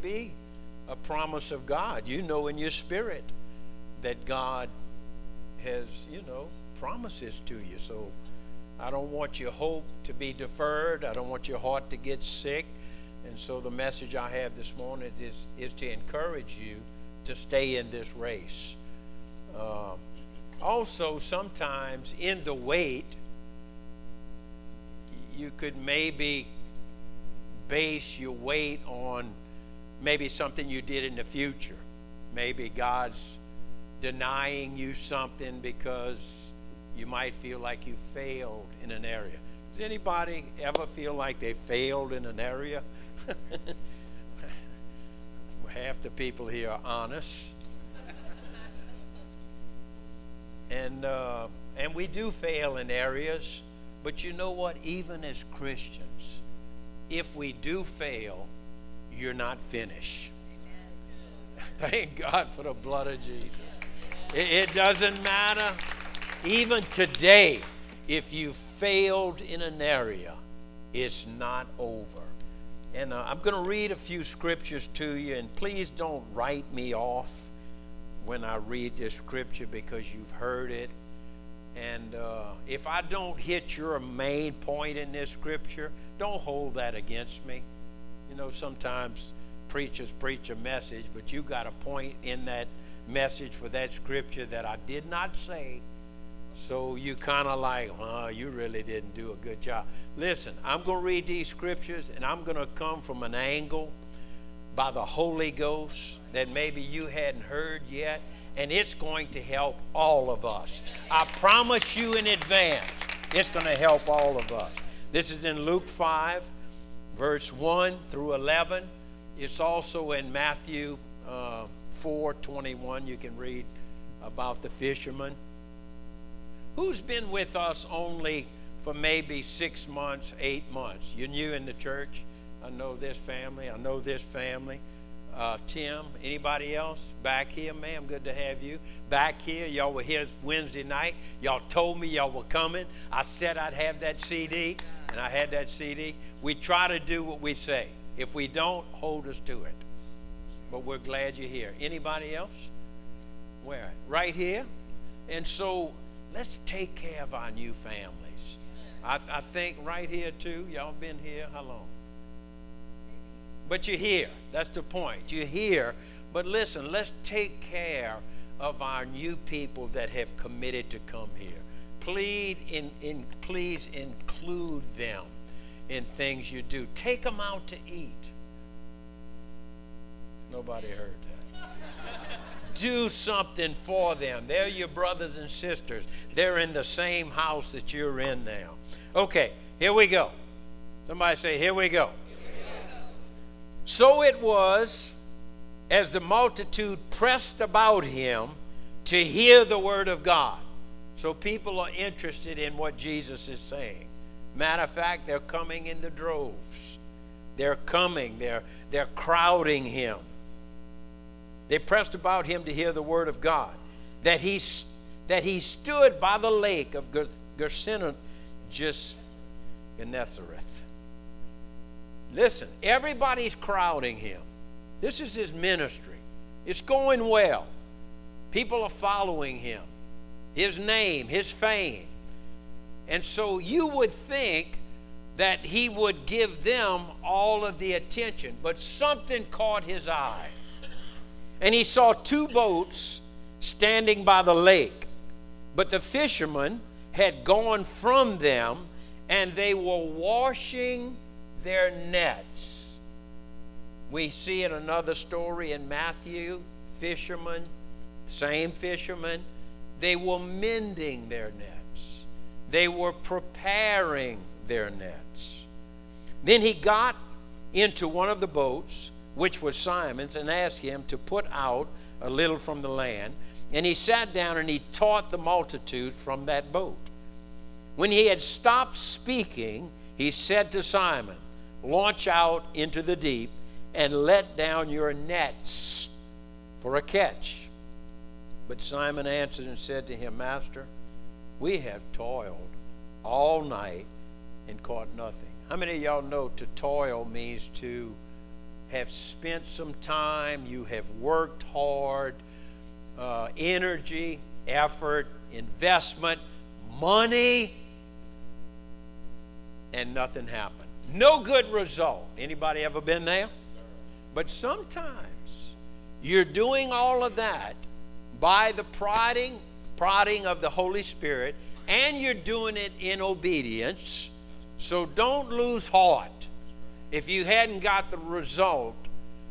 be a promise of God. You know in your spirit that God has, you know, promises to you. So I don't want your hope to be deferred. I don't want your heart to get sick. And so the message I have this morning is, is to encourage you to stay in this race. Uh, also, sometimes in the wait, you could maybe base your weight on maybe something you did in the future. Maybe God's denying you something because you might feel like you failed in an area. Does anybody ever feel like they failed in an area? Half the people here are honest. and, uh, and we do fail in areas, but you know what? Even as Christians, if we do fail, you're not finished. Thank God for the blood of Jesus. It, it doesn't matter. Even today, if you failed in an area, it's not over. And uh, I'm going to read a few scriptures to you, and please don't write me off when I read this scripture because you've heard it. And uh, if I don't hit your main point in this scripture, don't hold that against me. Know, sometimes preachers preach a message, but you got a point in that message for that scripture that I did not say. So you kind of like, oh, you really didn't do a good job. Listen, I'm going to read these scriptures and I'm going to come from an angle by the Holy Ghost that maybe you hadn't heard yet, and it's going to help all of us. I promise you in advance, it's going to help all of us. This is in Luke 5, verse 1 through 11. It's also in Matthew uh, 4 21. You can read about the fisherman. Who's been with us only for maybe six months, eight months? You're new in the church. I know this family. I know this family. Uh, Tim, anybody else back here, ma'am? Good to have you back here. Y'all were here Wednesday night. Y'all told me y'all were coming. I said I'd have that CD, and I had that CD. We try to do what we say. If we don't, hold us to it. But we're glad you're here. Anybody else? Where? Right here. And so let's take care of our new families. I, I think right here too. Y'all been here how long? But you're here. That's the point. You're here. But listen, let's take care of our new people that have committed to come here. Please, in, in, please include them in things you do. Take them out to eat. Nobody heard that. do something for them. They're your brothers and sisters. They're in the same house that you're in now. Okay, here we go. Somebody say, Here we go. So it was as the multitude pressed about him to hear the word of God. So people are interested in what Jesus is saying. Matter of fact, they're coming in the droves. They're coming, they're, they're crowding him. They pressed about him to hear the word of God. That he, that he stood by the lake of Gennesaret. Listen, everybody's crowding him. This is his ministry. It's going well. People are following him, his name, his fame. And so you would think that he would give them all of the attention, but something caught his eye. And he saw two boats standing by the lake, but the fishermen had gone from them and they were washing their nets. We see in another story in Matthew, fishermen, same fishermen, they were mending their nets. They were preparing their nets. Then he got into one of the boats, which was Simon's, and asked him to put out a little from the land. And he sat down and he taught the multitude from that boat. When he had stopped speaking, he said to Simon, Launch out into the deep and let down your nets for a catch. But Simon answered and said to him, Master, we have toiled all night and caught nothing. How many of y'all know to toil means to have spent some time, you have worked hard, uh, energy, effort, investment, money, and nothing happened. No good result. Anybody ever been there? But sometimes you're doing all of that by the prodding, prodding of the Holy Spirit, and you're doing it in obedience. So don't lose heart if you hadn't got the result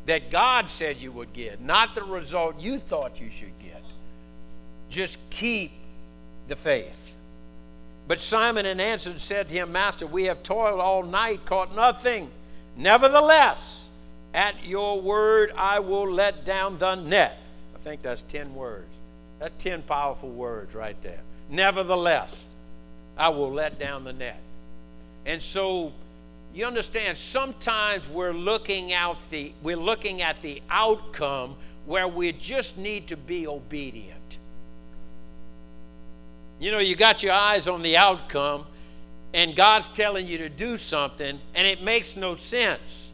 that God said you would get, not the result you thought you should get. Just keep the faith. But Simon and answered said to him, Master, we have toiled all night, caught nothing. Nevertheless, at your word I will let down the net. I think that's 10 words. That's 10 powerful words right there. Nevertheless, I will let down the net. And so you understand sometimes we're looking out the we're looking at the outcome where we just need to be obedient. You know, you got your eyes on the outcome and God's telling you to do something and it makes no sense.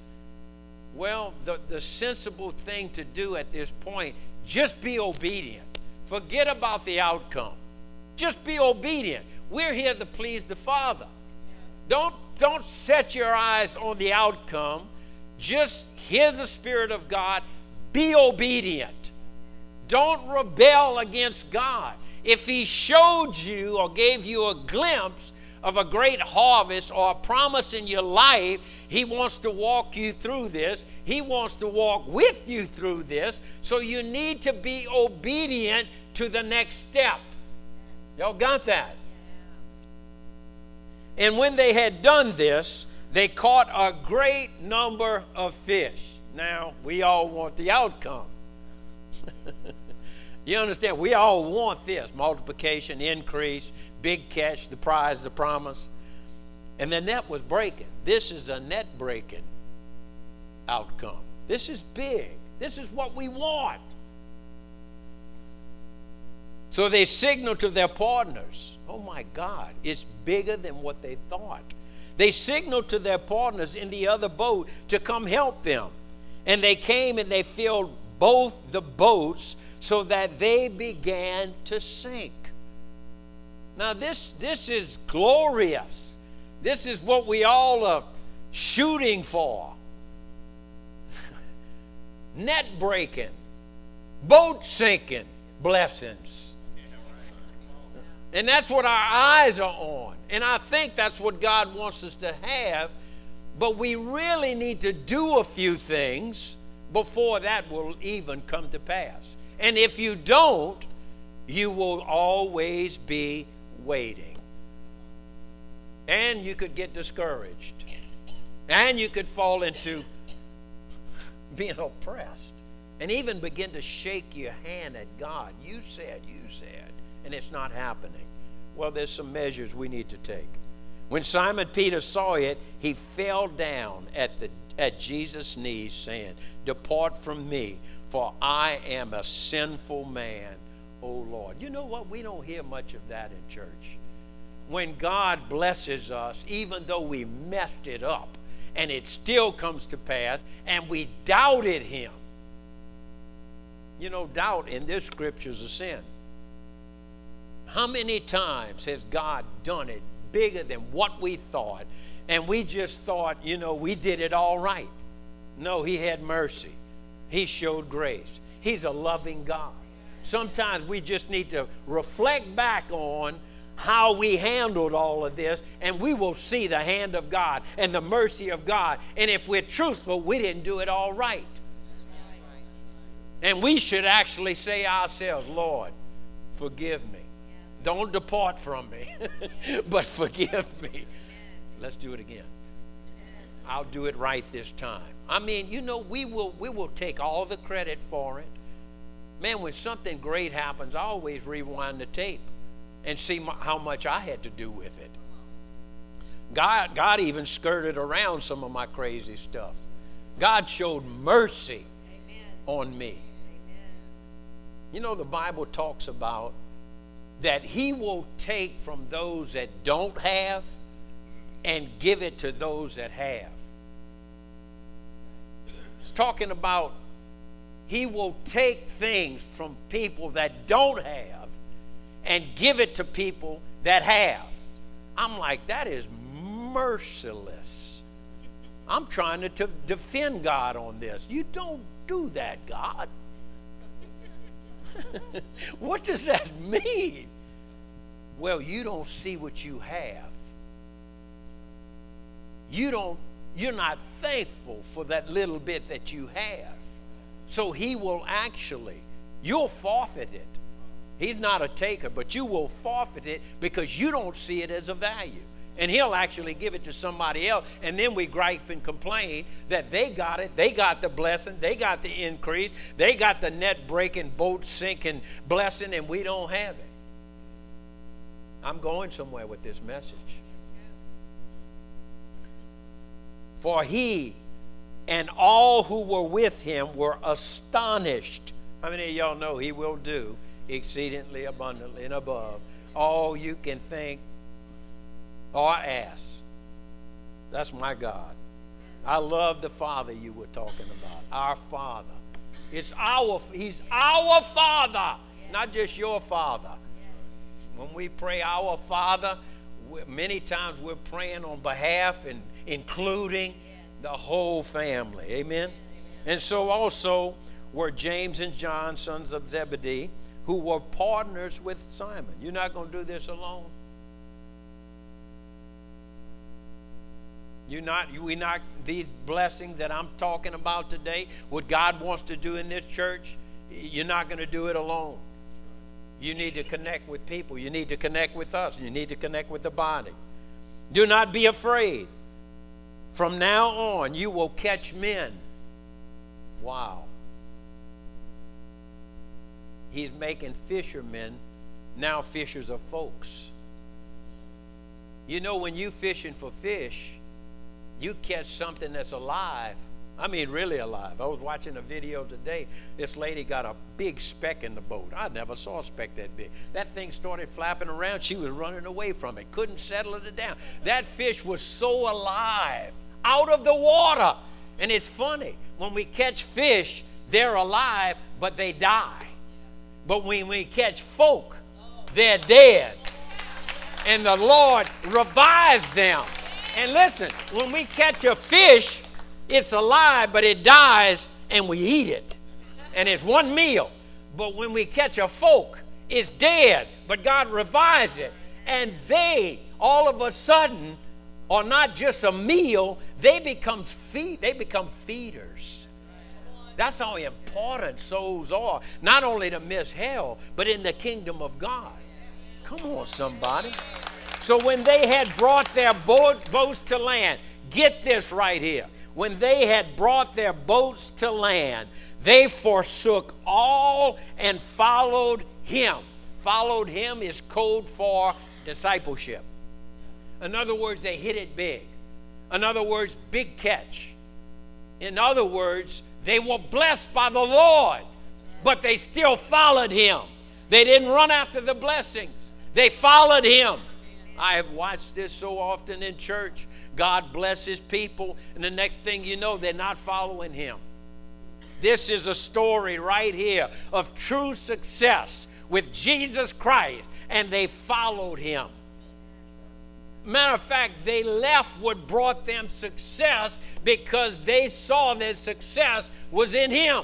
Well, the, the sensible thing to do at this point, just be obedient. Forget about the outcome. Just be obedient. We're here to please the Father. Don't, don't set your eyes on the outcome. Just hear the Spirit of God. Be obedient. Don't rebel against God. If He showed you or gave you a glimpse of a great harvest or a promise in your life, He wants to walk you through this. He wants to walk with you through this. So you need to be obedient to the next step. Y'all got that? And when they had done this, they caught a great number of fish. Now, we all want the outcome. you understand? We all want this multiplication, increase, big catch, the prize, the promise. And the net was breaking. This is a net breaking outcome. This is big. This is what we want. So they signal to their partners. Oh my God, it's bigger than what they thought. They signaled to their partners in the other boat to come help them. And they came and they filled both the boats so that they began to sink. Now, this, this is glorious. This is what we all are shooting for net breaking, boat sinking blessings. And that's what our eyes are on. And I think that's what God wants us to have. But we really need to do a few things before that will even come to pass. And if you don't, you will always be waiting. And you could get discouraged. And you could fall into being oppressed and even begin to shake your hand at God. You said, you said and it's not happening. Well, there's some measures we need to take. When Simon Peter saw it, he fell down at, the, at Jesus' knees, saying, Depart from me, for I am a sinful man, O Lord. You know what? We don't hear much of that in church. When God blesses us, even though we messed it up, and it still comes to pass, and we doubted Him. You know, doubt in this scripture is a sin. How many times has God done it bigger than what we thought? And we just thought, you know, we did it all right. No, He had mercy, He showed grace. He's a loving God. Sometimes we just need to reflect back on how we handled all of this, and we will see the hand of God and the mercy of God. And if we're truthful, we didn't do it all right. And we should actually say ourselves, Lord, forgive me. Don't depart from me, but forgive me. Let's do it again. I'll do it right this time. I mean, you know, we will we will take all the credit for it. Man, when something great happens, I always rewind the tape and see m- how much I had to do with it. God, God even skirted around some of my crazy stuff. God showed mercy Amen. on me. Amen. You know, the Bible talks about that He will take from those that don't have and give it to those that have. It's talking about he will take things from people that don't have and give it to people that have. I'm like, that is merciless. I'm trying to, to defend God on this. You don't do that, God. what does that mean? Well, you don't see what you have. You don't you're not thankful for that little bit that you have. So he will actually you'll forfeit it. He's not a taker, but you will forfeit it because you don't see it as a value and he'll actually give it to somebody else. And then we gripe and complain that they got it, they got the blessing, they got the increase, they got the net breaking, boat sinking blessing, and we don't have it. I'm going somewhere with this message. For he and all who were with him were astonished. How many of y'all know he will do exceedingly abundantly and above all you can think or ask. That's my God. I love the Father you were talking about. Our Father. It's our He's our Father, not just your Father. When we pray our Father, many times we're praying on behalf and including the whole family. Amen. And so also were James and John, sons of Zebedee, who were partners with Simon. You're not going to do this alone. You're not, we not, these blessings that I'm talking about today, what God wants to do in this church, you're not going to do it alone. You need to connect with people. You need to connect with us. You need to connect with the body. Do not be afraid. From now on, you will catch men. Wow. He's making fishermen now fishers of folks. You know, when you fishing for fish, you catch something that's alive. I mean, really alive. I was watching a video today. This lady got a big speck in the boat. I never saw a speck that big. That thing started flapping around. She was running away from it, couldn't settle it down. That fish was so alive, out of the water. And it's funny, when we catch fish, they're alive, but they die. But when we catch folk, they're dead. And the Lord revives them. And listen, when we catch a fish, it's alive, but it dies and we eat it. And it's one meal. But when we catch a folk, it's dead, but God revives it. And they, all of a sudden, are not just a meal, they become feed, they become feeders. That's how important souls are, not only to miss hell, but in the kingdom of God. Come on, somebody. So when they had brought their boat, boats to land, get this right here. When they had brought their boats to land, they forsook all and followed him. Followed him is code for discipleship. In other words, they hit it big. In other words, big catch. In other words, they were blessed by the Lord, but they still followed him. They didn't run after the blessings, they followed him. I have watched this so often in church. God blesses people, and the next thing you know, they're not following Him. This is a story right here of true success with Jesus Christ, and they followed Him. Matter of fact, they left what brought them success because they saw that success was in Him.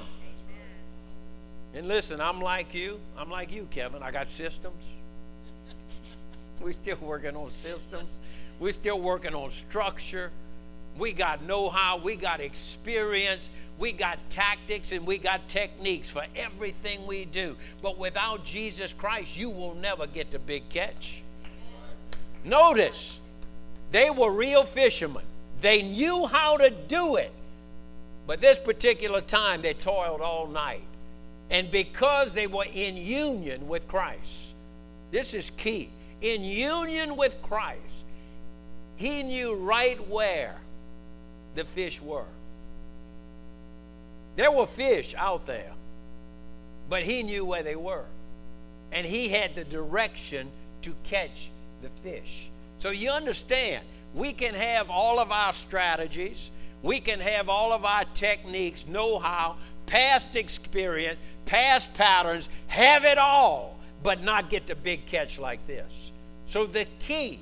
And listen, I'm like you. I'm like you, Kevin. I got systems. We're still working on systems. We're still working on structure. We got know how, we got experience, we got tactics, and we got techniques for everything we do. But without Jesus Christ, you will never get the big catch. Notice, they were real fishermen, they knew how to do it. But this particular time, they toiled all night. And because they were in union with Christ, this is key in union with Christ, he knew right where the fish were. There were fish out there, but he knew where they were. And he had the direction to catch the fish. So you understand, we can have all of our strategies, We can have all of our techniques, know how, past experience, past patterns, have it all, but not get the big catch like this. So the key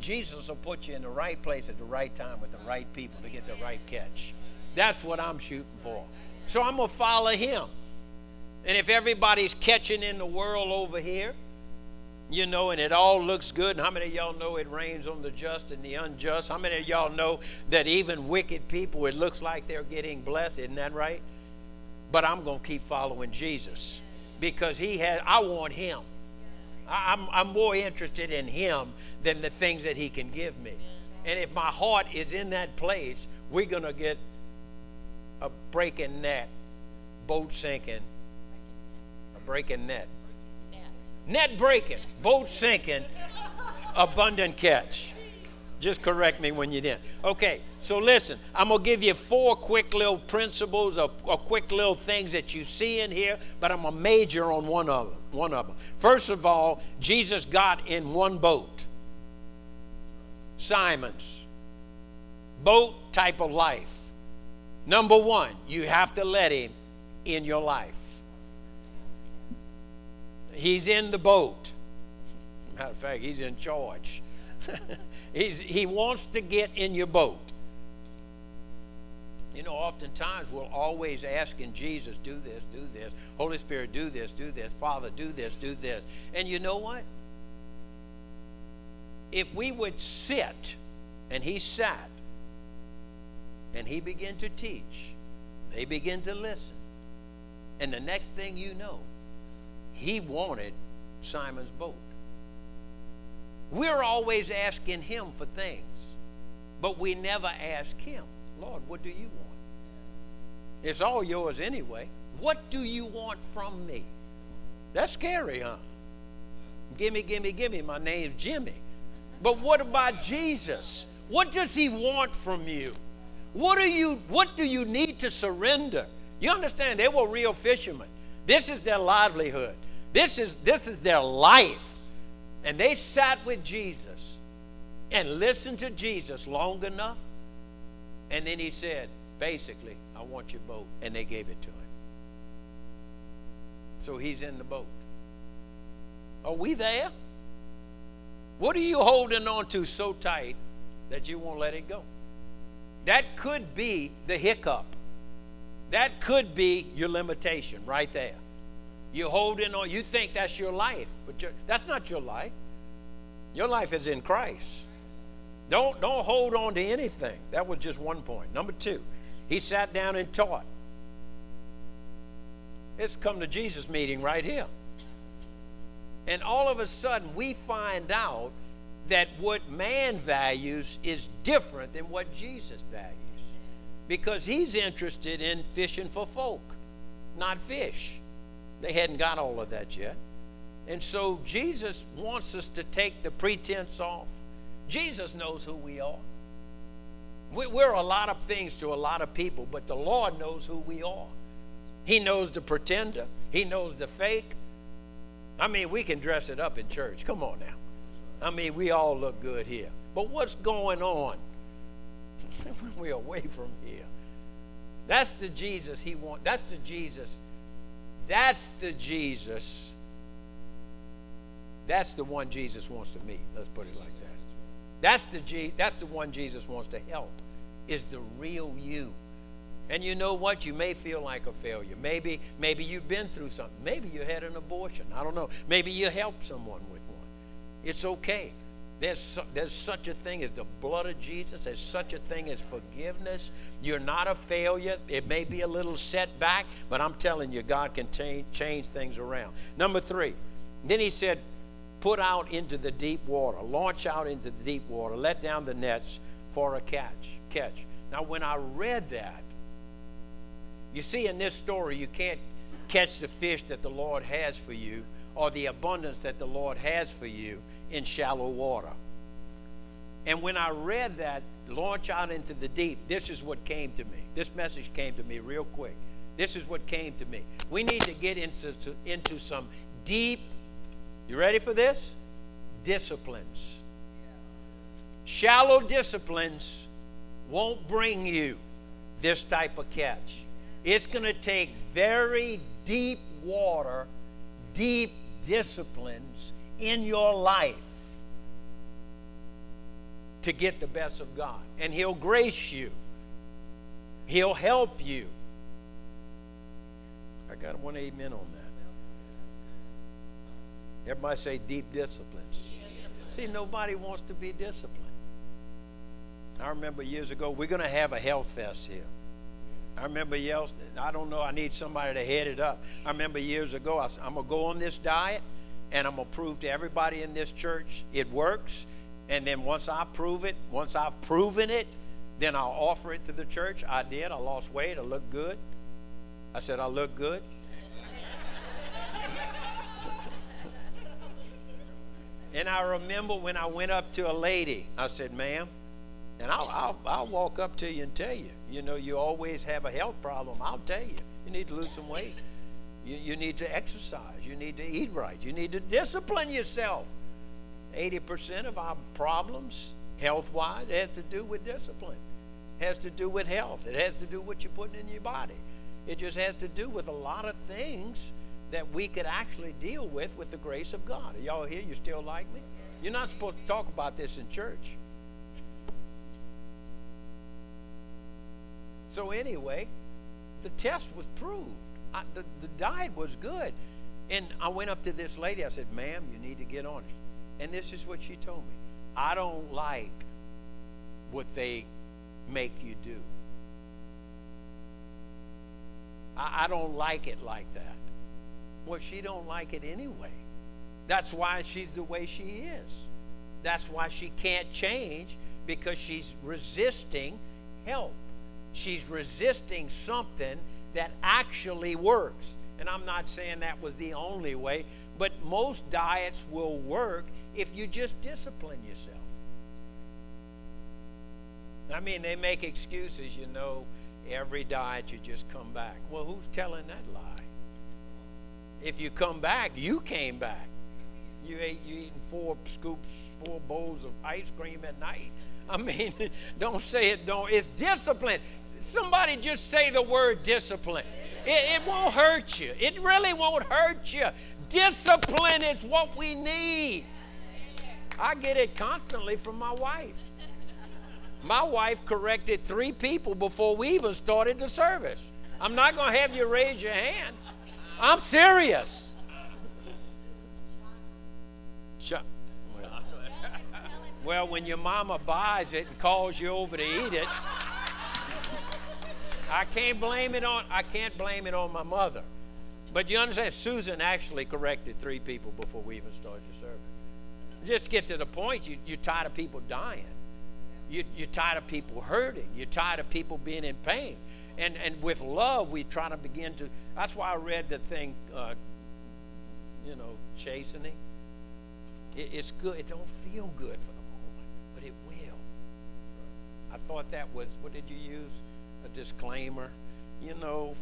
Jesus will put you in the right place at the right time with the right people to get the right catch. That's what I'm shooting for. So I'm going to follow him. And if everybody's catching in the world over here, you know, and it all looks good, and how many of y'all know it rains on the just and the unjust? How many of y'all know that even wicked people, it looks like they're getting blessed? Isn't that right? But I'm going to keep following Jesus because he has, I want him. I'm, I'm more interested in Him than the things that He can give me. And if my heart is in that place, we're going to get a breaking net, boat sinking, a breaking net. Net breaking, boat sinking, abundant catch. Just correct me when you didn't. Okay, so listen, I'm going to give you four quick little principles or, or, quick little things that you see in here, but I'm to major on one of them. One of them. First of all, Jesus got in one boat. Simon's boat type of life. Number one, you have to let him in your life. He's in the boat. Matter of fact, he's in charge. He's, he wants to get in your boat. You know, oftentimes we'll always ask in Jesus, do this, do this. Holy Spirit, do this, do this. Father, do this, do this. And you know what? If we would sit, and he sat, and he began to teach, they begin to listen. And the next thing you know, he wanted Simon's boat. We're always asking Him for things, but we never ask Him, Lord, what do you want? It's all yours anyway. What do you want from me? That's scary, huh? Gimme, gimme, gimme. My name's Jimmy. But what about Jesus? What does he want from you? What do you what do you need to surrender? You understand they were real fishermen. This is their livelihood. This is this is their life. And they sat with Jesus and listened to Jesus long enough. And then he said, basically, I want your boat. And they gave it to him. So he's in the boat. Are we there? What are you holding on to so tight that you won't let it go? That could be the hiccup. That could be your limitation right there. You hold in on, you think that's your life, but that's not your life. Your life is in Christ. Don't, don't hold on to anything. That was just one point. Number two, he sat down and taught. It's come to Jesus meeting right here. And all of a sudden, we find out that what man values is different than what Jesus values. Because he's interested in fishing for folk, not fish. They hadn't got all of that yet. And so Jesus wants us to take the pretense off. Jesus knows who we are. We're a lot of things to a lot of people, but the Lord knows who we are. He knows the pretender, He knows the fake. I mean, we can dress it up in church. Come on now. I mean, we all look good here. But what's going on when we're away from here? That's the Jesus He wants. That's the Jesus that's the Jesus. That's the one Jesus wants to meet. Let's put it like that. That's the G, that's the one Jesus wants to help. Is the real you. And you know what? You may feel like a failure. Maybe maybe you've been through something. Maybe you had an abortion. I don't know. Maybe you helped someone with one. It's okay. There's, there's such a thing as the blood of Jesus. There's such a thing as forgiveness. You're not a failure. It may be a little setback, but I'm telling you, God can change, change things around. Number three, then he said, put out into the deep water, launch out into the deep water, let down the nets for a catch. Catch. Now, when I read that, you see in this story, you can't catch the fish that the Lord has for you or the abundance that the Lord has for you in shallow water. And when I read that, launch out into the deep, this is what came to me. This message came to me real quick. This is what came to me. We need to get into, into some deep, you ready for this? Disciplines. Shallow disciplines won't bring you this type of catch. It's going to take very deep water, deep disciplines in your life to get the best of God. And He'll grace you, He'll help you. I got one amen on that. Everybody say deep disciplines. See, nobody wants to be disciplined. I remember years ago, we're going to have a health fest here. I remember years, I don't know, I need somebody to head it up. I remember years ago, I said, I'm going to go on this diet and I'm going to prove to everybody in this church it works. And then once I prove it, once I've proven it, then I'll offer it to the church. I did. I lost weight. I looked good. I said, I look good. and I remember when I went up to a lady, I said, ma'am, and I'll, I'll, I'll walk up to you and tell you, you know, you always have a health problem. I'll tell you, you need to lose some weight. You, you need to exercise. You need to eat right. You need to discipline yourself. 80% of our problems, health wise, has to do with discipline, has to do with health, it has to do with what you're putting in your body. It just has to do with a lot of things that we could actually deal with with the grace of God. Are y'all here? You still like me? You're not supposed to talk about this in church. So, anyway, the test was proved. I, the, the diet was good. And I went up to this lady. I said, Ma'am, you need to get on it. And this is what she told me I don't like what they make you do. I, I don't like it like that. Well, she don't like it anyway. That's why she's the way she is. That's why she can't change because she's resisting help. She's resisting something that actually works. And I'm not saying that was the only way, but most diets will work if you just discipline yourself. I mean, they make excuses, you know, every diet you just come back. Well, who's telling that lie? If you come back, you came back. You ate you eating four scoops, four bowls of ice cream at night. I mean, don't say it don't. It's discipline. Somebody just say the word discipline. It, it won't hurt you. It really won't hurt you. Discipline is what we need. I get it constantly from my wife. My wife corrected three people before we even started the service. I'm not going to have you raise your hand. I'm serious. Well, when your mama buys it and calls you over to eat it, I can't blame it on I can't blame it on my mother. But you understand, Susan actually corrected three people before we even started the service. Just get to the point, you, you're tired of people dying. You, you're tired of people hurting. You're tired of people being in pain. And, and with love, we try to begin to. That's why I read the thing, uh, you know, chastening. It, it's good. It don't feel good for the moment, but it will. I thought that was, what did you use? A disclaimer. You know,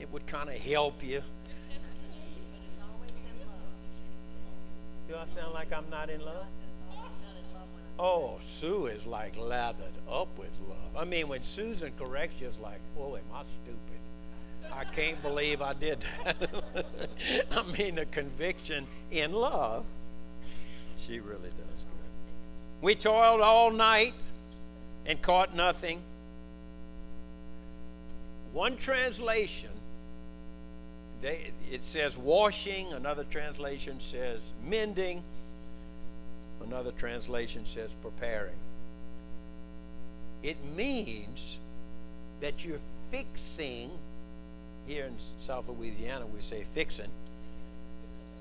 it would kind of help you. Do I sound like I'm not in love? Oh, Sue is like lathered up with love. I mean, when Susan corrects you, it's like, oh, am I stupid? I can't believe I did that. I mean, the conviction in love, she really does good. We toiled all night and caught nothing. One translation they, it says washing, another translation says mending, another translation says preparing. It means that you're fixing, here in South Louisiana we say fixing.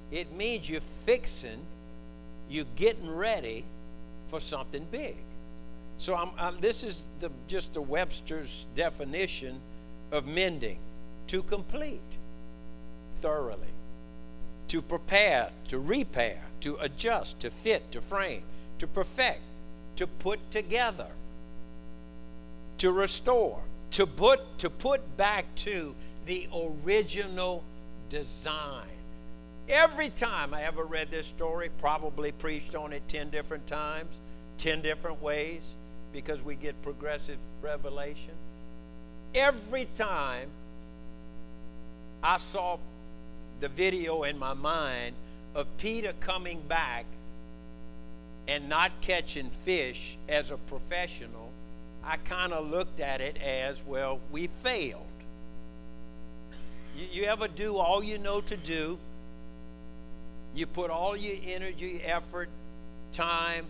It means you're fixing, you're getting ready for something big. So I'm, I'm, this is the, just the Webster's definition of mending to complete thoroughly, to prepare, to repair, to adjust, to fit, to frame, to perfect, to put together, to restore, to put, to put back to the original design. Every time I ever read this story, probably preached on it 10 different times, 10 different ways, because we get progressive revelation. Every time I saw the video in my mind of Peter coming back and not catching fish as a professional, I kind of looked at it as well, we failed. You, you, ever do all you know to do? You put all your energy, effort, time,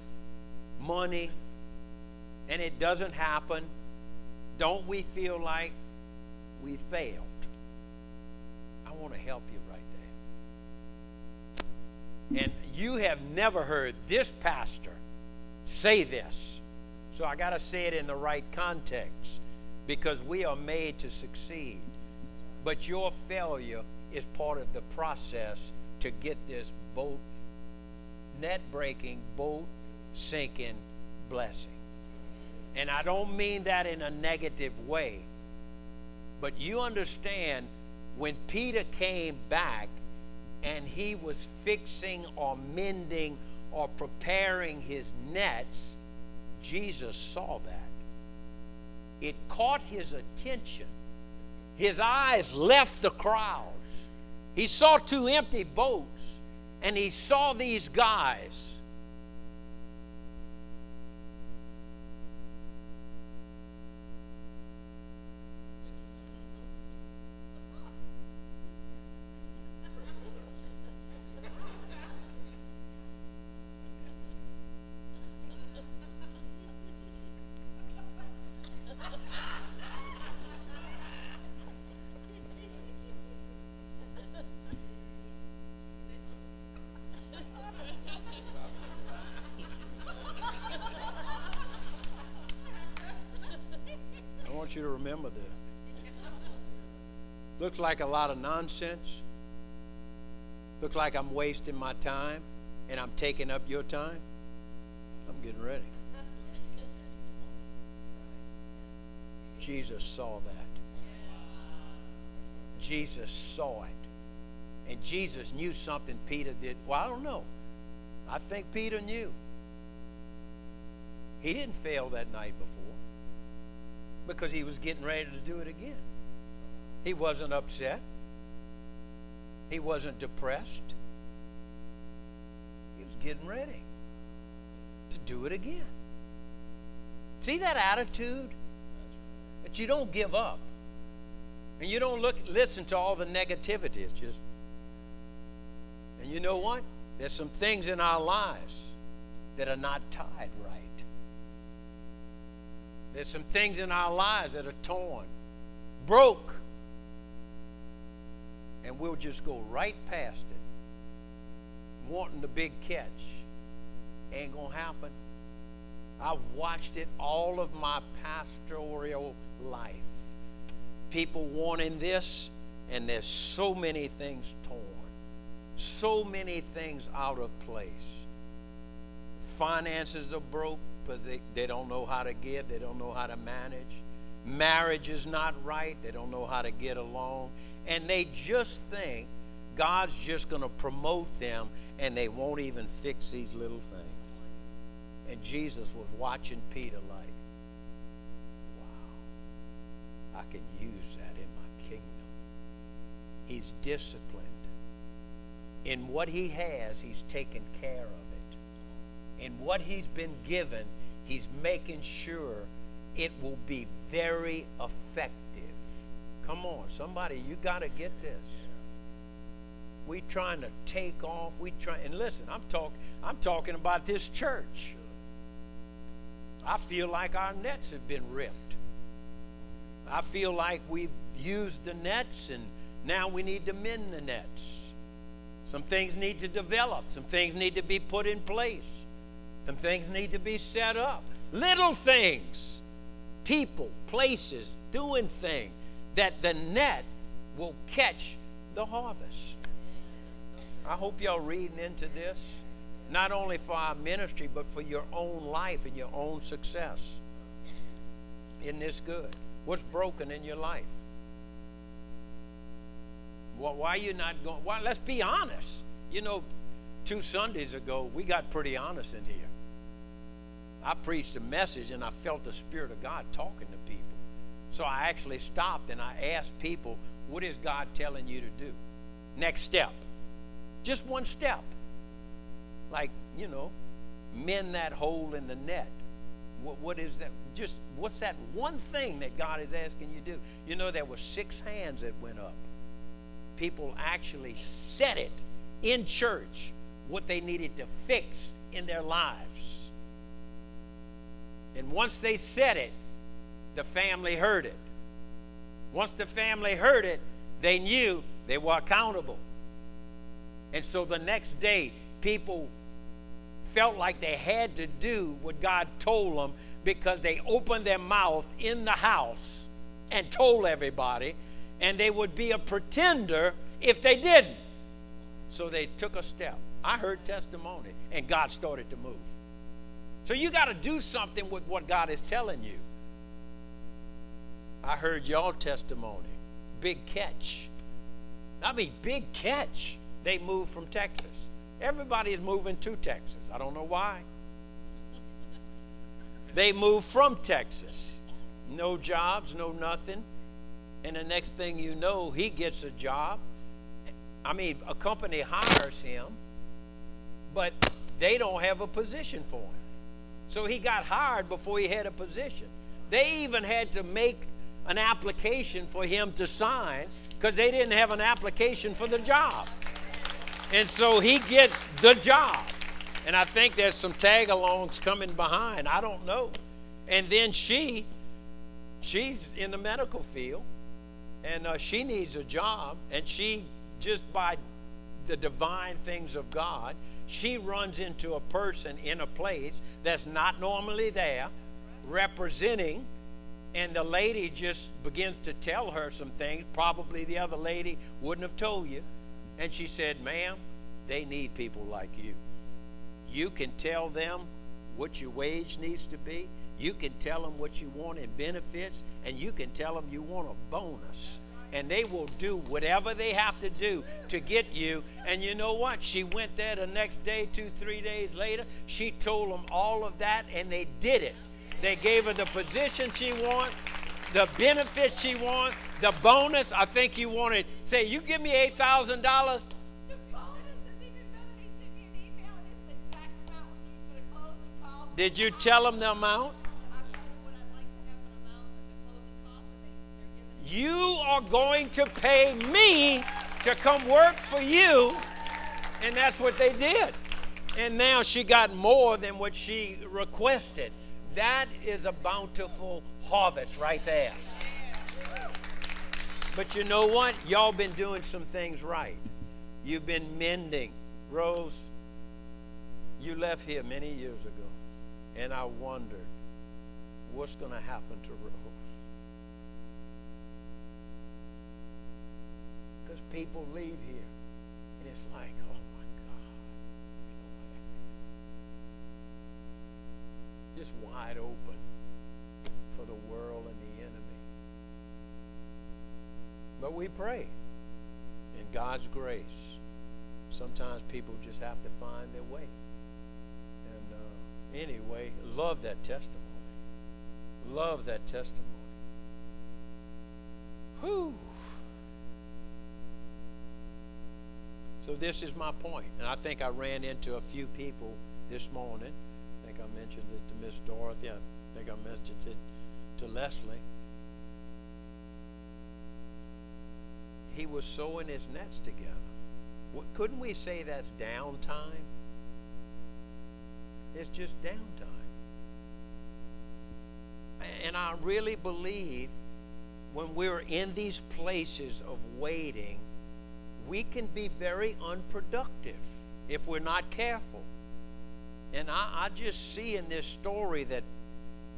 money, and it doesn't happen. Don't we feel like we failed? I want to help you right there. And you have never heard this pastor say this. So I got to say it in the right context because we are made to succeed. But your failure is part of the process to get this boat, net breaking, boat sinking blessing. And I don't mean that in a negative way, but you understand when Peter came back and he was fixing or mending or preparing his nets, Jesus saw that. It caught his attention. His eyes left the crowds. He saw two empty boats and he saw these guys Looks like a lot of nonsense. Looks like I'm wasting my time and I'm taking up your time. I'm getting ready. Jesus saw that. Jesus saw it. And Jesus knew something Peter did. Well, I don't know. I think Peter knew. He didn't fail that night before because he was getting ready to do it again. He wasn't upset, he wasn't depressed. He was getting ready to do it again. See that attitude? That you don't give up. And you don't look listen to all the negativity. It's just and you know what? There's some things in our lives that are not tied right. There's some things in our lives that are torn, broke, and we'll just go right past it, wanting the big catch. Ain't gonna happen. I've watched it all of my pastoral life. People wanting this, and there's so many things torn, so many things out of place. Finances are broke, because they, they don't know how to give, they don't know how to manage. Marriage is not right, they don't know how to get along. And they just think God's just going to promote them and they won't even fix these little things. And Jesus was watching Peter like, wow, I can use that in my kingdom. He's disciplined. In what he has, he's taken care of it. In what he's been given, He's making sure it will be very effective. Come on, somebody, you got to get this. We trying to take off. We try and listen. I'm talking. I'm talking about this church. I feel like our nets have been ripped. I feel like we've used the nets and now we need to mend the nets. Some things need to develop. Some things need to be put in place. Some things need to be set up. Little things, people, places, doing things that the net will catch the harvest. I hope y'all reading into this, not only for our ministry, but for your own life and your own success. Isn't this good? What's broken in your life? Why are you not going? Why, let's be honest. You know, two Sundays ago, we got pretty honest in here. I preached a message and I felt the Spirit of God talking to people. So I actually stopped and I asked people, What is God telling you to do? Next step. Just one step. Like, you know, mend that hole in the net. What, what is that? Just what's that one thing that God is asking you to do? You know, there were six hands that went up. People actually said it in church what they needed to fix in their lives. And once they said it, the family heard it. Once the family heard it, they knew they were accountable. And so the next day, people felt like they had to do what God told them because they opened their mouth in the house and told everybody, and they would be a pretender if they didn't. So they took a step. I heard testimony, and God started to move. So you got to do something with what God is telling you. I heard y'all testimony. Big catch. I mean, big catch. They moved from Texas. Everybody is moving to Texas. I don't know why. They moved from Texas. No jobs, no nothing. And the next thing you know, he gets a job. I mean, a company hires him, but they don't have a position for him. So he got hired before he had a position. They even had to make an application for him to sign because they didn't have an application for the job. And so he gets the job. And I think there's some tag alongs coming behind. I don't know. And then she, she's in the medical field and uh, she needs a job. And she, just by the divine things of God, she runs into a person in a place that's not normally there, representing. And the lady just begins to tell her some things. Probably the other lady wouldn't have told you. And she said, Ma'am, they need people like you. You can tell them what your wage needs to be. You can tell them what you want in benefits, and you can tell them you want a bonus. And they will do whatever they have to do to get you. And you know what? She went there the next day, two, three days later. She told them all of that, and they did it. They gave her the position she wanted, the benefits she wanted, the bonus. I think you wanted, say, you give me $8,000. The bonus is even better. They sent me an email and it's the amount we need for the closing files. Did you tell them the amount? You are going to pay me to come work for you. And that's what they did. And now she got more than what she requested. That is a bountiful harvest right there. But you know what? Y'all been doing some things right. You've been mending. Rose, you left here many years ago. And I wondered what's going to happen to Rose. Because people leave here and it's like, oh my God. Just wide open for the world and the enemy. But we pray in God's grace. Sometimes people just have to find their way And uh, anyway, love that testimony. Love that testimony. Whew. So this is my point, and I think I ran into a few people this morning. I think I mentioned it to Miss Dorothy. I think I mentioned it to Leslie. He was sewing his nets together. Couldn't we say that's downtime? It's just downtime. And I really believe when we're in these places of waiting, we can be very unproductive if we're not careful. And I, I, just see in this story that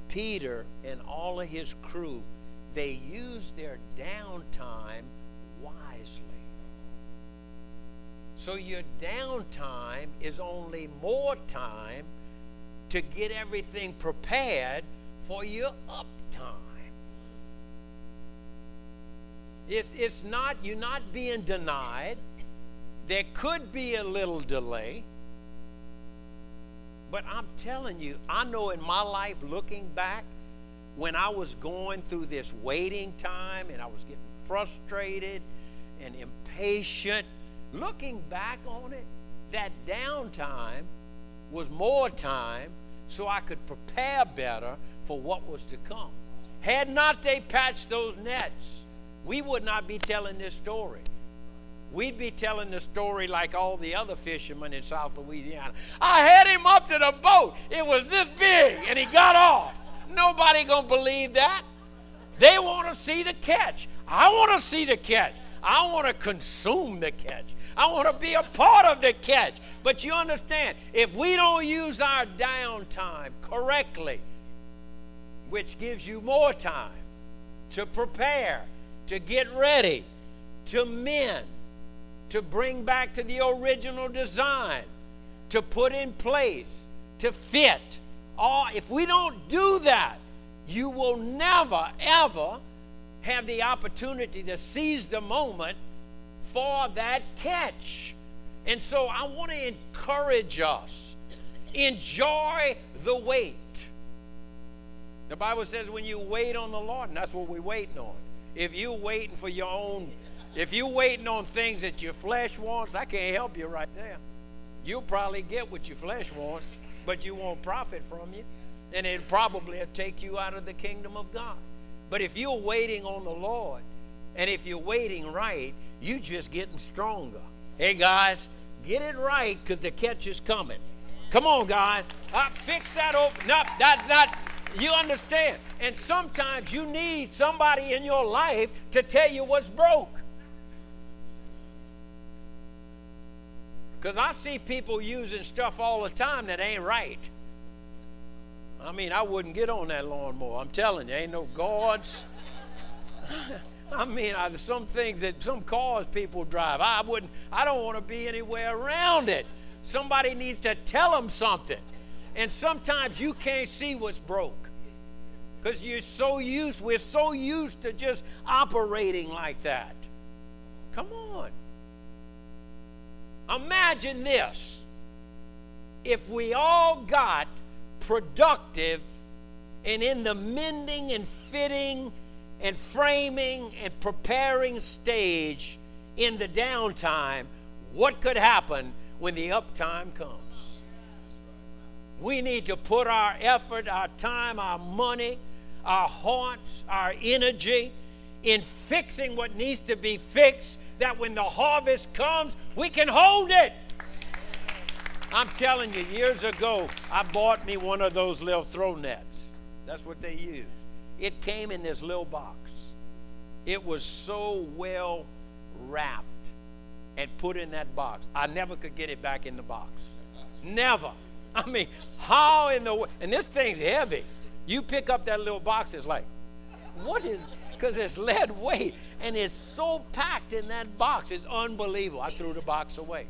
Peter and all of his crew, they use their downtime wisely. So your downtime is only more time to get everything prepared for your uptime. It's, it's not, you're not being denied. There could be a little delay, But I'm telling you, I know in my life, looking back, when I was going through this waiting time and I was getting frustrated and impatient, looking back on it, that downtime was more time so I could prepare better for what was to come. Had not they patched those nets, we would not be telling this story. We'd be telling the story like all the other fishermen in South Louisiana. I had him up to the boat. It was this big, and he got off. Nobody gonna believe that. They want to see the catch. I want to see the catch. I want to consume the catch. I want to be a part of the catch. But you understand, if we don't use our downtime correctly, which gives you more time to prepare, to get ready, to mend, to bring back to the original design, to put in place, to fit. All, if we don't do that, you will never, ever have the opportunity to seize the moment for that catch. And so I want to encourage us enjoy the wait. The Bible says when you wait on the Lord, and that's what we're waiting on. If you're waiting for your own, if you're waiting on things that your flesh wants, I can't help you right there. You'll probably get what your flesh wants, but you won't profit from you. And it probably will take you out of the kingdom of God. But if you're waiting on the Lord, and if you're waiting right, you're just getting stronger. Hey guys, get it right because the catch is coming. Come on, guys. Uh, fix that up. That that you understand. And sometimes you need somebody in your life to tell you what's broke. Because I see people using stuff all the time that ain't right. I mean, I wouldn't get on that lawnmower. I'm telling you, ain't no guards. I mean, I, some things that some cars people drive, I wouldn't. I don't want to be anywhere around it. Somebody needs to tell them something. And sometimes you can't see what's broke because you're so used. We're so used to just operating like that. Come on. Imagine this. If we all got productive and in the mending and fitting and framing and preparing stage in the downtime, what could happen when the uptime comes? We need to put our effort, our time, our money, our hearts, our energy in fixing what needs to be fixed, that when the harvest comes, we can hold it. I'm telling you, years ago, I bought me one of those little throw nets. That's what they use. It came in this little box. It was so well wrapped and put in that box. I never could get it back in the box. Never. I mean, how in the and this thing's heavy. You pick up that little box, it's like, what is because it's lead weight and it's so packed in that box. It's unbelievable. I threw the box away.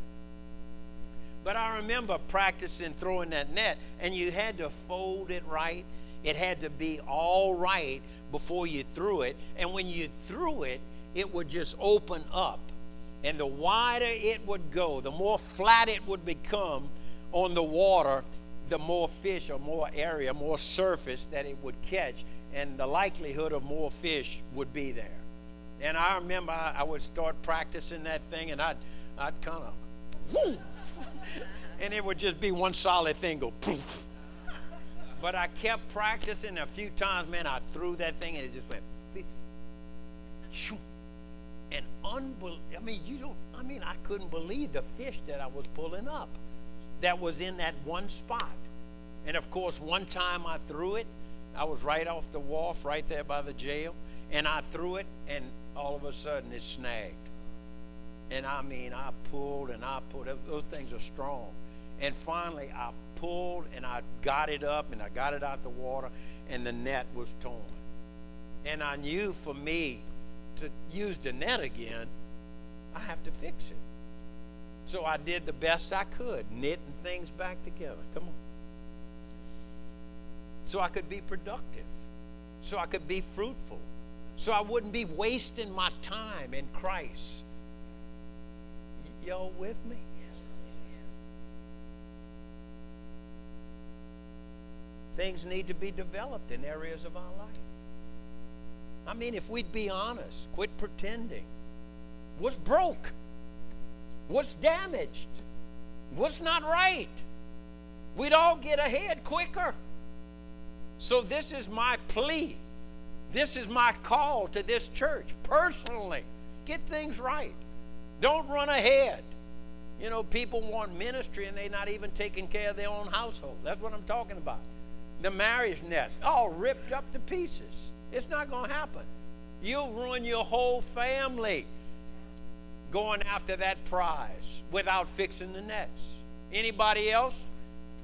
But I remember practicing throwing that net, and you had to fold it right it had to be all right before you threw it. And when you threw it, it would just open up. And the wider it would go, the more flat it would become on the water, the more fish or more area, more surface that it would catch. And the likelihood of more fish would be there. And I remember I, I would start practicing that thing and I'd, I'd kind of, and it would just be one solid thing go poof but I kept practicing. A few times, man, I threw that thing and it just went. And unbelievable. I mean, you don't. I mean, I couldn't believe the fish that I was pulling up, that was in that one spot. And of course, one time I threw it. I was right off the wharf, right there by the jail, and I threw it, and all of a sudden it snagged. And I mean, I pulled and I pulled. Those things are strong. And finally, I pulled and I got it up and I got it out the water, and the net was torn. And I knew for me to use the net again, I have to fix it. So I did the best I could, knitting things back together. Come on. So I could be productive, so I could be fruitful, so I wouldn't be wasting my time in Christ. Y- y'all with me? things need to be developed in areas of our life. I mean, if we'd be honest, quit pretending. What's broke? What's damaged? What's not right? We'd all get ahead quicker. So, this is my plea. This is my call to this church personally. Get things right. Don't run ahead. You know, people want ministry and they're not even taking care of their own household. That's what I'm talking about. The marriage nest, all ripped up to pieces. It's not going to happen. You'll ruin your whole family going after that prize without fixing the nets. Anybody else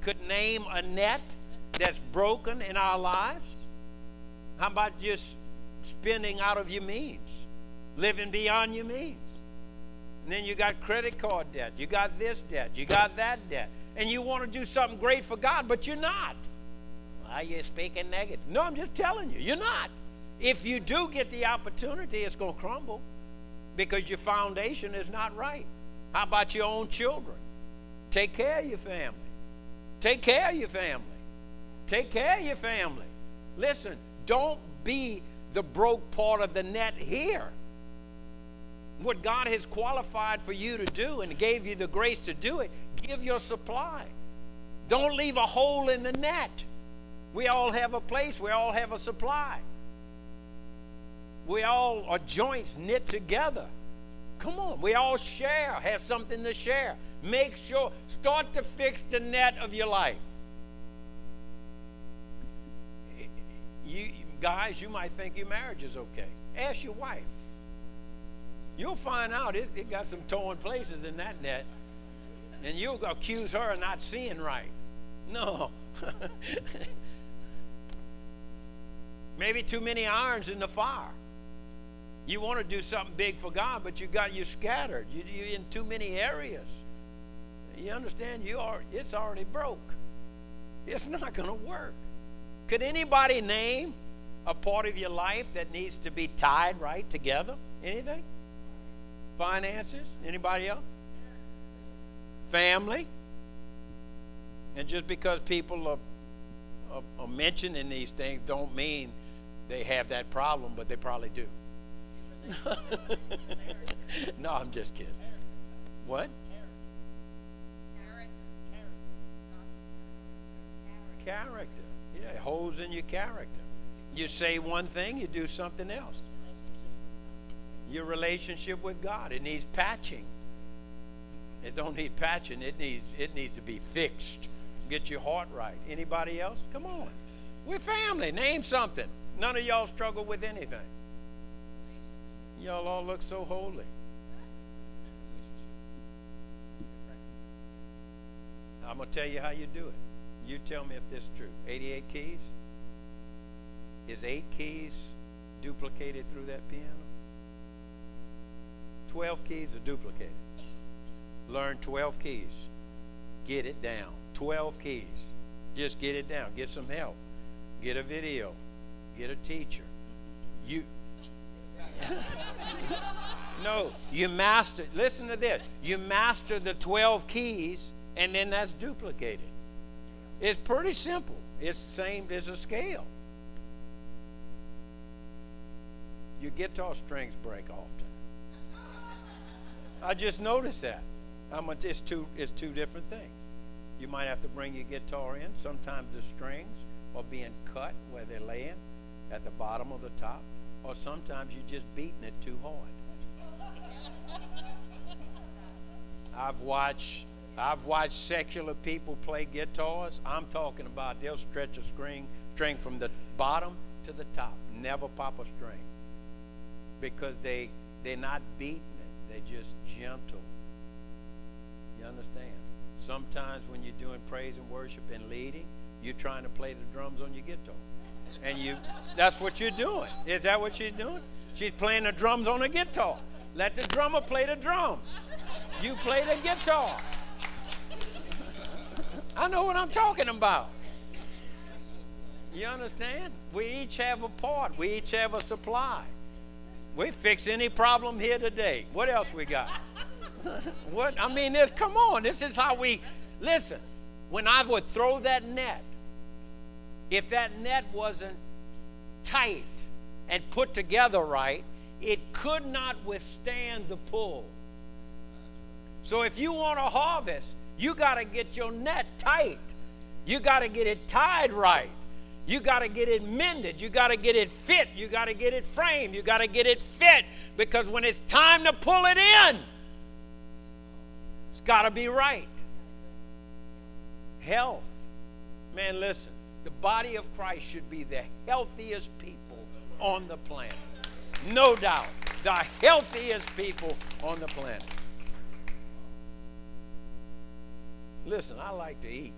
could name a net that's broken in our lives? How about just spending out of your means, living beyond your means? And then you got credit card debt, you got this debt, you got that debt, and you want to do something great for God, but you're not. Why are you speaking negative? No, I'm just telling you, you're not. If you do get the opportunity, it's going to crumble because your foundation is not right. How about your own children? Take care of your family. Take care of your family. Take care of your family. Listen, don't be the broke part of the net here. What God has qualified for you to do and gave you the grace to do it, give your supply. Don't leave a hole in the net. We all have a place, we all have a supply. We all are joints knit together. Come on, we all share, have something to share. Make sure, start to fix the net of your life. You guys, you might think your marriage is okay. Ask your wife. You'll find out it, it got some torn places in that net. And you'll accuse her of not seeing right. No. Maybe too many irons in the fire. You want to do something big for God, but you got you scattered. You, you're in too many areas. You understand? You are. It's already broke. It's not going to work. Could anybody name a part of your life that needs to be tied right together? Anything? Finances? Anybody else? Family? And just because people are, are, are mentioning these things don't mean they have that problem, but they probably do. no, I'm just kidding. What? Character. Character. Character. Character. Yeah, holes in your character. You say one thing, you do something else. Your relationship with God, it needs patching. It don't need patching, it needs it needs to be fixed. Get your heart right. Anybody else? Come on. We're family. Name something. None of y'all struggle with anything. Y'all all look so holy. I'm going to tell you how you do it. You tell me if this is true. 88 keys? Is eight keys duplicated through that piano? 12 keys are duplicated. Learn 12 keys. Get it down. 12 keys. Just get it down. Get some help. Get a video. Get a teacher. You no, you master, listen to this. You master the 12 keys, and then that's duplicated. It's pretty simple. It's the same as a scale. Your guitar strings break often. I just noticed that. How much it's two it's two different things. You might have to bring your guitar in. Sometimes the strings are being cut where they're laying at the bottom of the top or sometimes you're just beating it too hard. I've watched I've watched secular people play guitars. I'm talking about they'll stretch a string string from the bottom to the top, never pop a string. Because they they're not beating it, they're just gentle. You understand? Sometimes when you're doing praise and worship and leading, you're trying to play the drums on your guitar and you that's what you're doing. Is that what she's doing? She's playing the drums on a guitar. Let the drummer play the drum. You play the guitar. I know what I'm talking about. You understand? We each have a part. We each have a supply. We fix any problem here today. What else we got? what I mean is, come on. This is how we listen. When I would throw that net, if that net wasn't tight and put together right, it could not withstand the pull. So if you want to harvest, you got to get your net tight. You got to get it tied right. You got to get it mended. You got to get it fit. You got to get it framed. You got to get it fit because when it's time to pull it in, it's got to be right. Health. Man, listen, the body of Christ should be the healthiest people on the planet. No doubt. The healthiest people on the planet. Listen, I like to eat.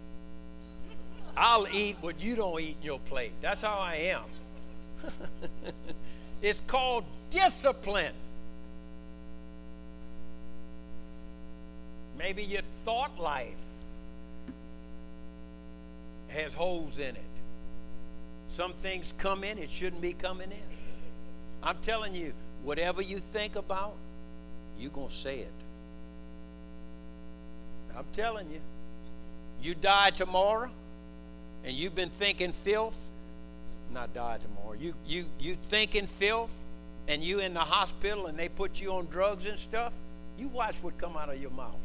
I'll eat what you don't eat in your plate. That's how I am. it's called discipline. Maybe your thought life has holes in it. Some things come in, it shouldn't be coming in. I'm telling you, whatever you think about, you're going to say it. I'm telling you. You die tomorrow, and you've been thinking filth, not die tomorrow. You you you thinking filth, and you in the hospital, and they put you on drugs and stuff. You watch what come out of your mouth.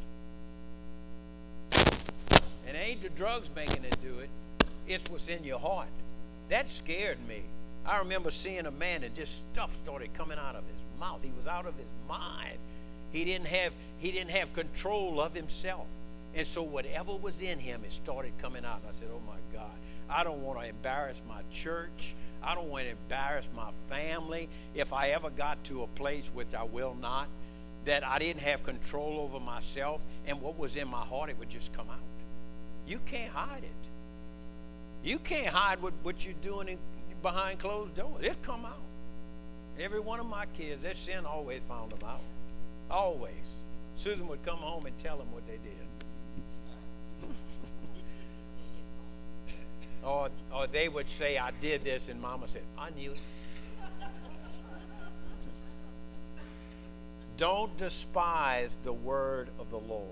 And ain't the drugs making it do it; it's what's in your heart. That scared me. I remember seeing a man and just stuff started coming out of his mouth. He was out of his mind. He didn't have he didn't have control of himself. And so whatever was in him, it started coming out. And I said, Oh my God, I don't want to embarrass my church. I don't want to embarrass my family. If I ever got to a place, which I will not, that I didn't have control over myself and what was in my heart, it would just come out. You can't hide it. You can't hide what, what you're doing in, behind closed doors. It's come out. Every one of my kids, their sin always found them out. Always. Susan would come home and tell them what they did. or, or they would say, I did this, and mama said, I knew it. Don't despise the word of the Lord,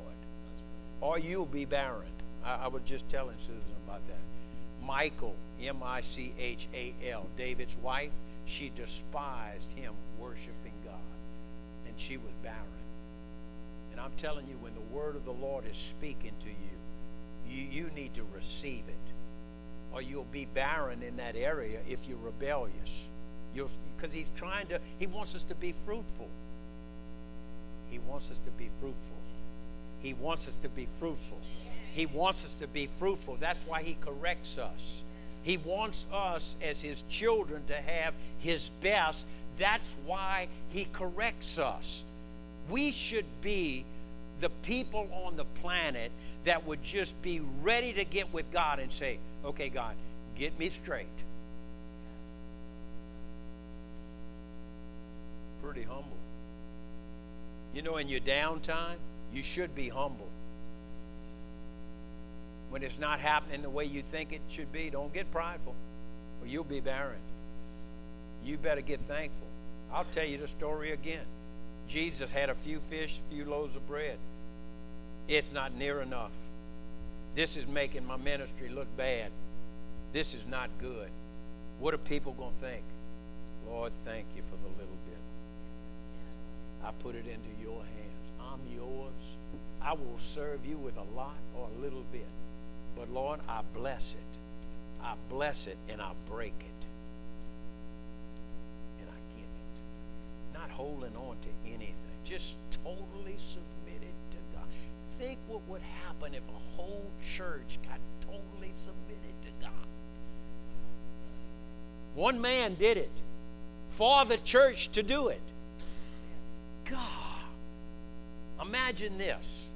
or you'll be barren. I, I was just telling Susan about that. Michael, M I C H A L, David's wife, she despised him worshiping God, and she was barren. And I'm telling you, when the word of the Lord is speaking to you, you, you need to receive it or you'll be barren in that area if you're rebellious. Because he's trying to, he wants us to be fruitful. He wants us to be fruitful. He wants us to be fruitful. He wants us to be fruitful. That's why he corrects us. He wants us as his children to have his best. That's why he corrects us. We should be the people on the planet that would just be ready to get with God and say, okay, God, get me straight. Pretty humble. You know, in your downtime, you should be humble. When it's not happening the way you think it should be, don't get prideful, or you'll be barren. You better get thankful. I'll tell you the story again. Jesus had a few fish, a few loaves of bread. It's not near enough. This is making my ministry look bad. This is not good. What are people going to think? Lord, thank you for the little bit. I put it into your hands. I'm yours. I will serve you with a lot or a little bit. But Lord, I bless it. I bless it and I break it. And I give it. Not holding on to anything. Just totally submitted to God. Think what would happen if a whole church got totally submitted to God. One man did it for the church to do it. God, imagine this.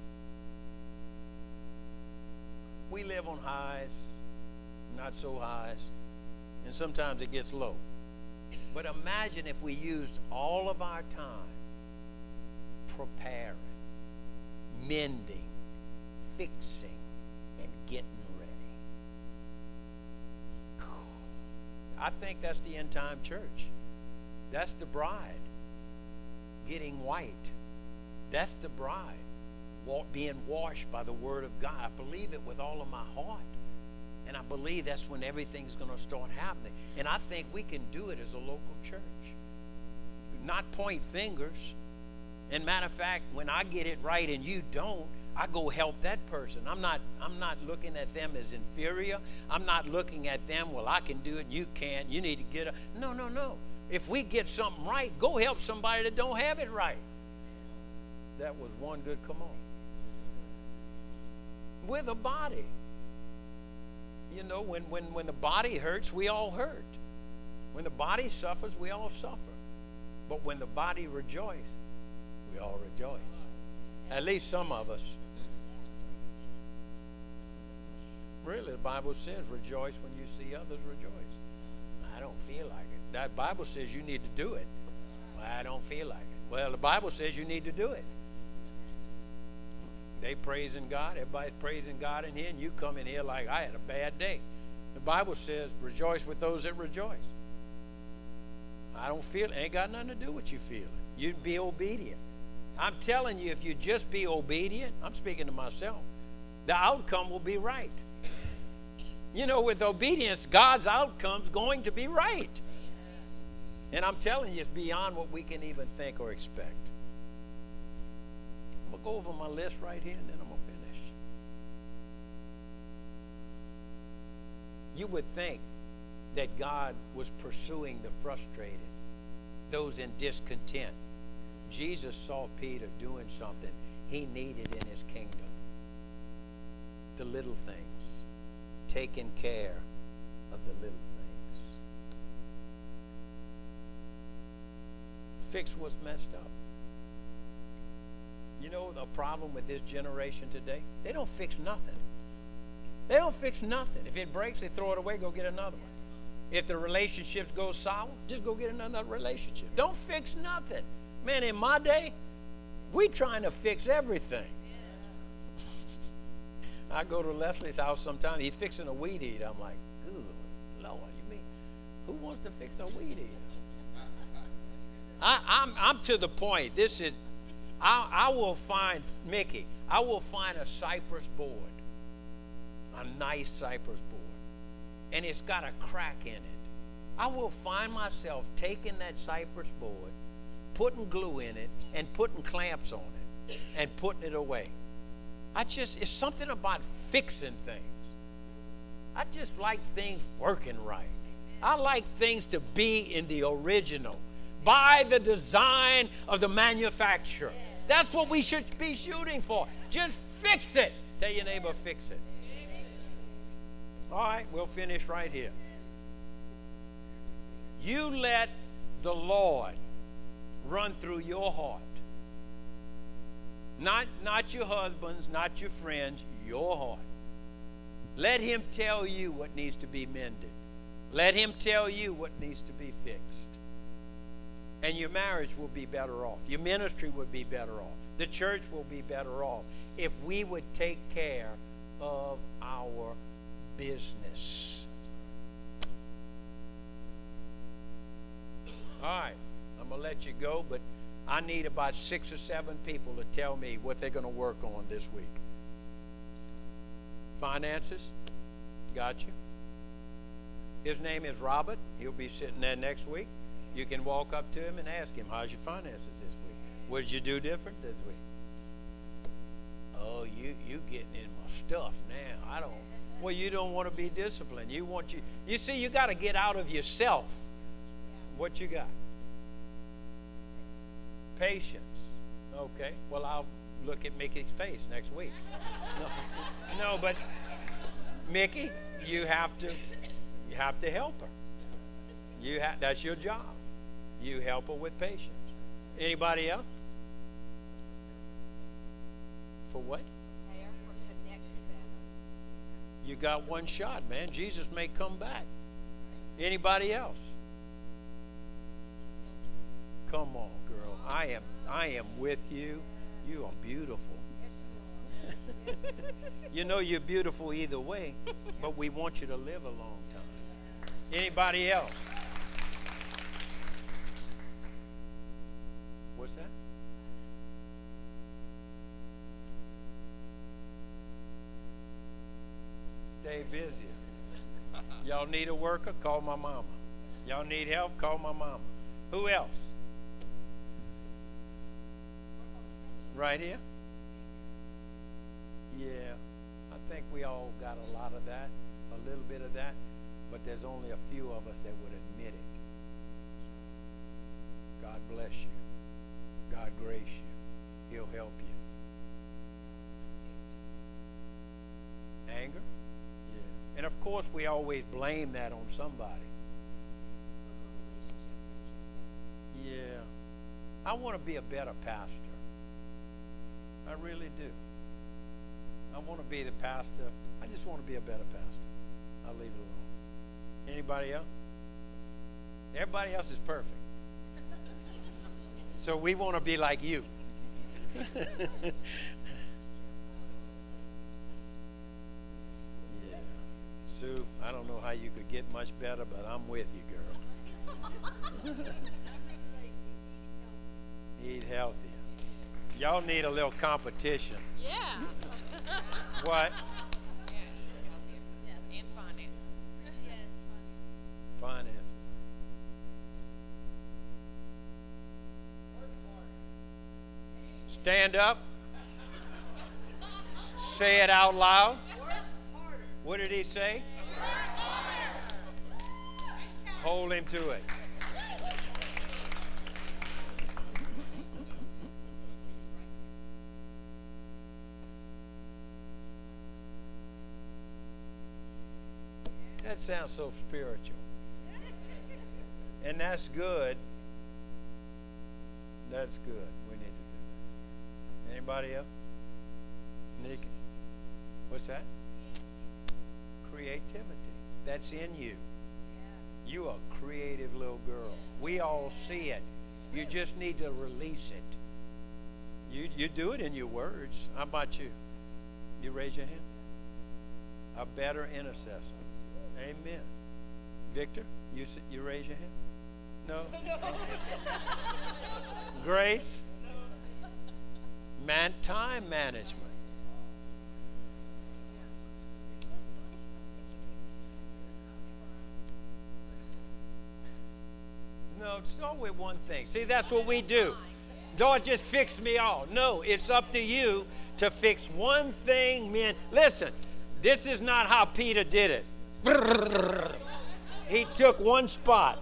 We live on highs, not so highs, and sometimes it gets low. But imagine if we used all of our time preparing, mending, fixing, and getting ready. I think that's the end time church. That's the bride getting white. That's the bride being washed by the word of God. I believe it with all of my heart. And I believe that's when everything's going to start happening. And I think we can do it as a local church. Not point fingers. And matter of fact, when I get it right and you don't, I go help that person. I'm not I'm not looking at them as inferior. I'm not looking at them, well, I can do it, you can't. You need to get up. No, no, no. If we get something right, go help somebody that don't have it right. That was one good come on. With a body. You know, when, when, when the body hurts, we all hurt. When the body suffers, we all suffer. But when the body rejoices, we all rejoice. At least some of us. Really, the Bible says, rejoice when you see others rejoice. I don't feel like it. That Bible says you need to do it. Well, I don't feel like it. Well, the Bible says you need to do it. They praising God, everybody's praising God in here, and you come in here like I had a bad day. The Bible says, rejoice with those that rejoice. I don't feel it. Ain't got nothing to do with you feeling. You'd be obedient. I'm telling you, if you just be obedient, I'm speaking to myself, the outcome will be right. You know, with obedience, God's outcome's going to be right. And I'm telling you, it's beyond what we can even think or expect. I'm going to go over my list right here and then I'm going to finish. You would think that God was pursuing the frustrated, those in discontent. Jesus saw Peter doing something he needed in his kingdom the little things, taking care of the little things. Fix what's messed up. You know the problem with this generation today? They don't fix nothing. They don't fix nothing. If it breaks, they throw it away, go get another one. If the relationships go sour, just go get another relationship. Don't fix nothing. Man, in my day, we trying to fix everything. I go to Leslie's house sometimes. He's fixing a weed eater. I'm like, good Lord, you mean who wants to fix a weed eater? I, I'm I'm to the point. This is I, I will find, Mickey, I will find a cypress board, a nice cypress board, and it's got a crack in it. I will find myself taking that cypress board, putting glue in it, and putting clamps on it, and putting it away. I just, it's something about fixing things. I just like things working right. I like things to be in the original, by the design of the manufacturer. That's what we should be shooting for. Just fix it. Tell your neighbor, fix it. All right, we'll finish right here. You let the Lord run through your heart. Not, not your husbands, not your friends, your heart. Let Him tell you what needs to be mended. Let Him tell you what needs to be fixed and your marriage will be better off. Your ministry would be better off. The church will be better off if we would take care of our business. All right, I'm going to let you go, but I need about six or seven people to tell me what they're going to work on this week. Finances? Got you. His name is Robert. He'll be sitting there next week. You can walk up to him and ask him, How's your finances this week? What did you do different this week? Oh, you you getting in my stuff now. I don't well, you don't want to be disciplined. You want you you see, you gotta get out of yourself. What you got? Patience. Okay. Well I'll look at Mickey's face next week. No, no but Mickey, you have to you have to help her. You ha- that's your job. You help her with patience. Anybody else? For what? You got one shot, man. Jesus may come back. Anybody else? Come on, girl. I am I am with you. You are beautiful. you know you're beautiful either way, but we want you to live a long time. Anybody else? What's that? Stay busy. Y'all need a worker? Call my mama. Y'all need help? Call my mama. Who else? Right here? Yeah. I think we all got a lot of that, a little bit of that, but there's only a few of us that would admit it. God bless you. God grace you. He'll help you. Anger? Yeah. And of course, we always blame that on somebody. Yeah. I want to be a better pastor. I really do. I want to be the pastor. I just want to be a better pastor. I'll leave it alone. Anybody else? Everybody else is perfect. So we want to be like you. yeah. Sue, I don't know how you could get much better, but I'm with you, girl. Eat healthy. Y'all need a little competition. Yeah. What? Yes. And finance. Yes. Finance. Stand up. Say it out loud. What did he say? Hold him to it. That sounds so spiritual. And that's good. That's good. We need to. Anybody else? Nikki? What's that? Creativity. That's in you. You are a creative little girl. We all see it. You just need to release it. You, you do it in your words. How about you? You raise your hand. A better intercessor. Amen. Victor, you you raise your hand. No. Grace. Man, time management. No, start with one thing. See, that's what we do. Lord, just fix me all. No, it's up to you to fix one thing, men. Listen, this is not how Peter did it. He took one spot.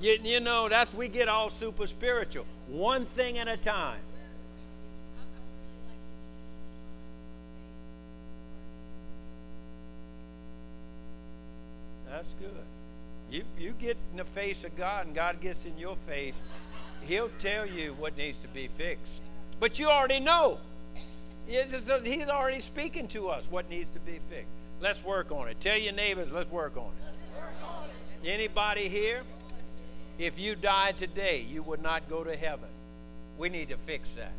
You, you know, that's we get all super spiritual. One thing at a time. That's good. You you get in the face of God and God gets in your face, He'll tell you what needs to be fixed. But you already know. It's just that He's already speaking to us what needs to be fixed. Let's work on it. Tell your neighbors, let's work on it. Anybody here? If you died today, you would not go to heaven. We need to fix that.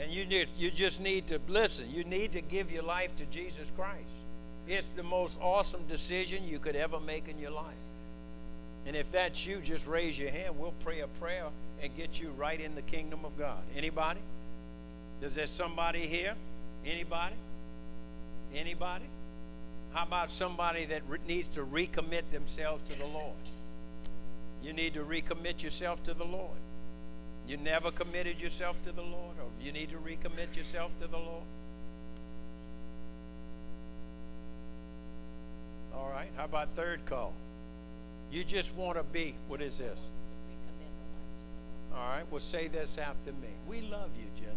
And you need, you just need to listen. You need to give your life to Jesus Christ. It's the most awesome decision you could ever make in your life. And if that's you, just raise your hand. We'll pray a prayer and get you right in the kingdom of God. Anybody? Is there somebody here? Anybody? Anybody? How about somebody that needs to recommit themselves to the Lord? You need to recommit yourself to the Lord. You never committed yourself to the Lord, or you need to recommit yourself to the Lord. All right. How about third call? You just want to be. What is this? All right. Well, say this after me. We love you, Jennifer.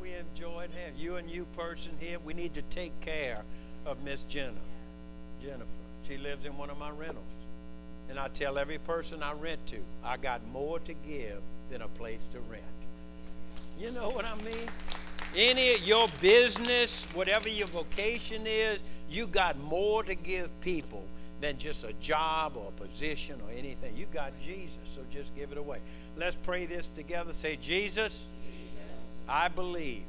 We enjoyed having you and you person here. We need to take care of Miss Jenna. Jennifer. She lives in one of my rentals. And I tell every person I rent to, I got more to give than a place to rent. You know what I mean? Any your business, whatever your vocation is, you got more to give people than just a job or a position or anything. You got Jesus, so just give it away. Let's pray this together. Say, Jesus, I, believe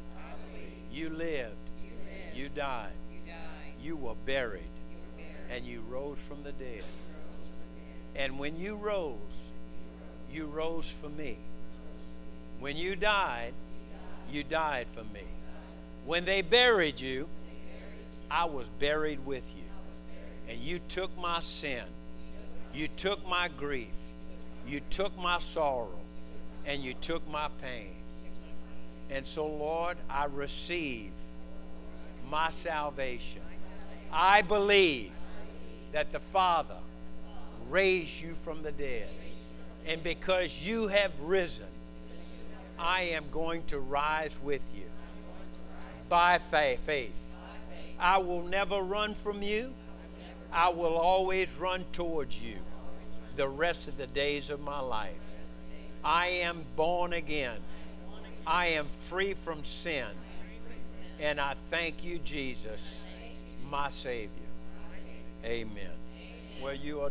you lived, you, died, you were buried, and you rose from the dead. And when you rose, you rose for me. When you died, you died for me. When they buried you, I was buried with you. And you took my sin. You took my grief. You took my sorrow. And you took my pain. And so, Lord, I receive my salvation. I believe that the Father raised you from the dead. And because you have risen, I am going to rise with you by faith. I will never run from you. I will always run towards you the rest of the days of my life. I am born again. I am free from sin. And I thank you, Jesus, my Savior. Amen. Well, you are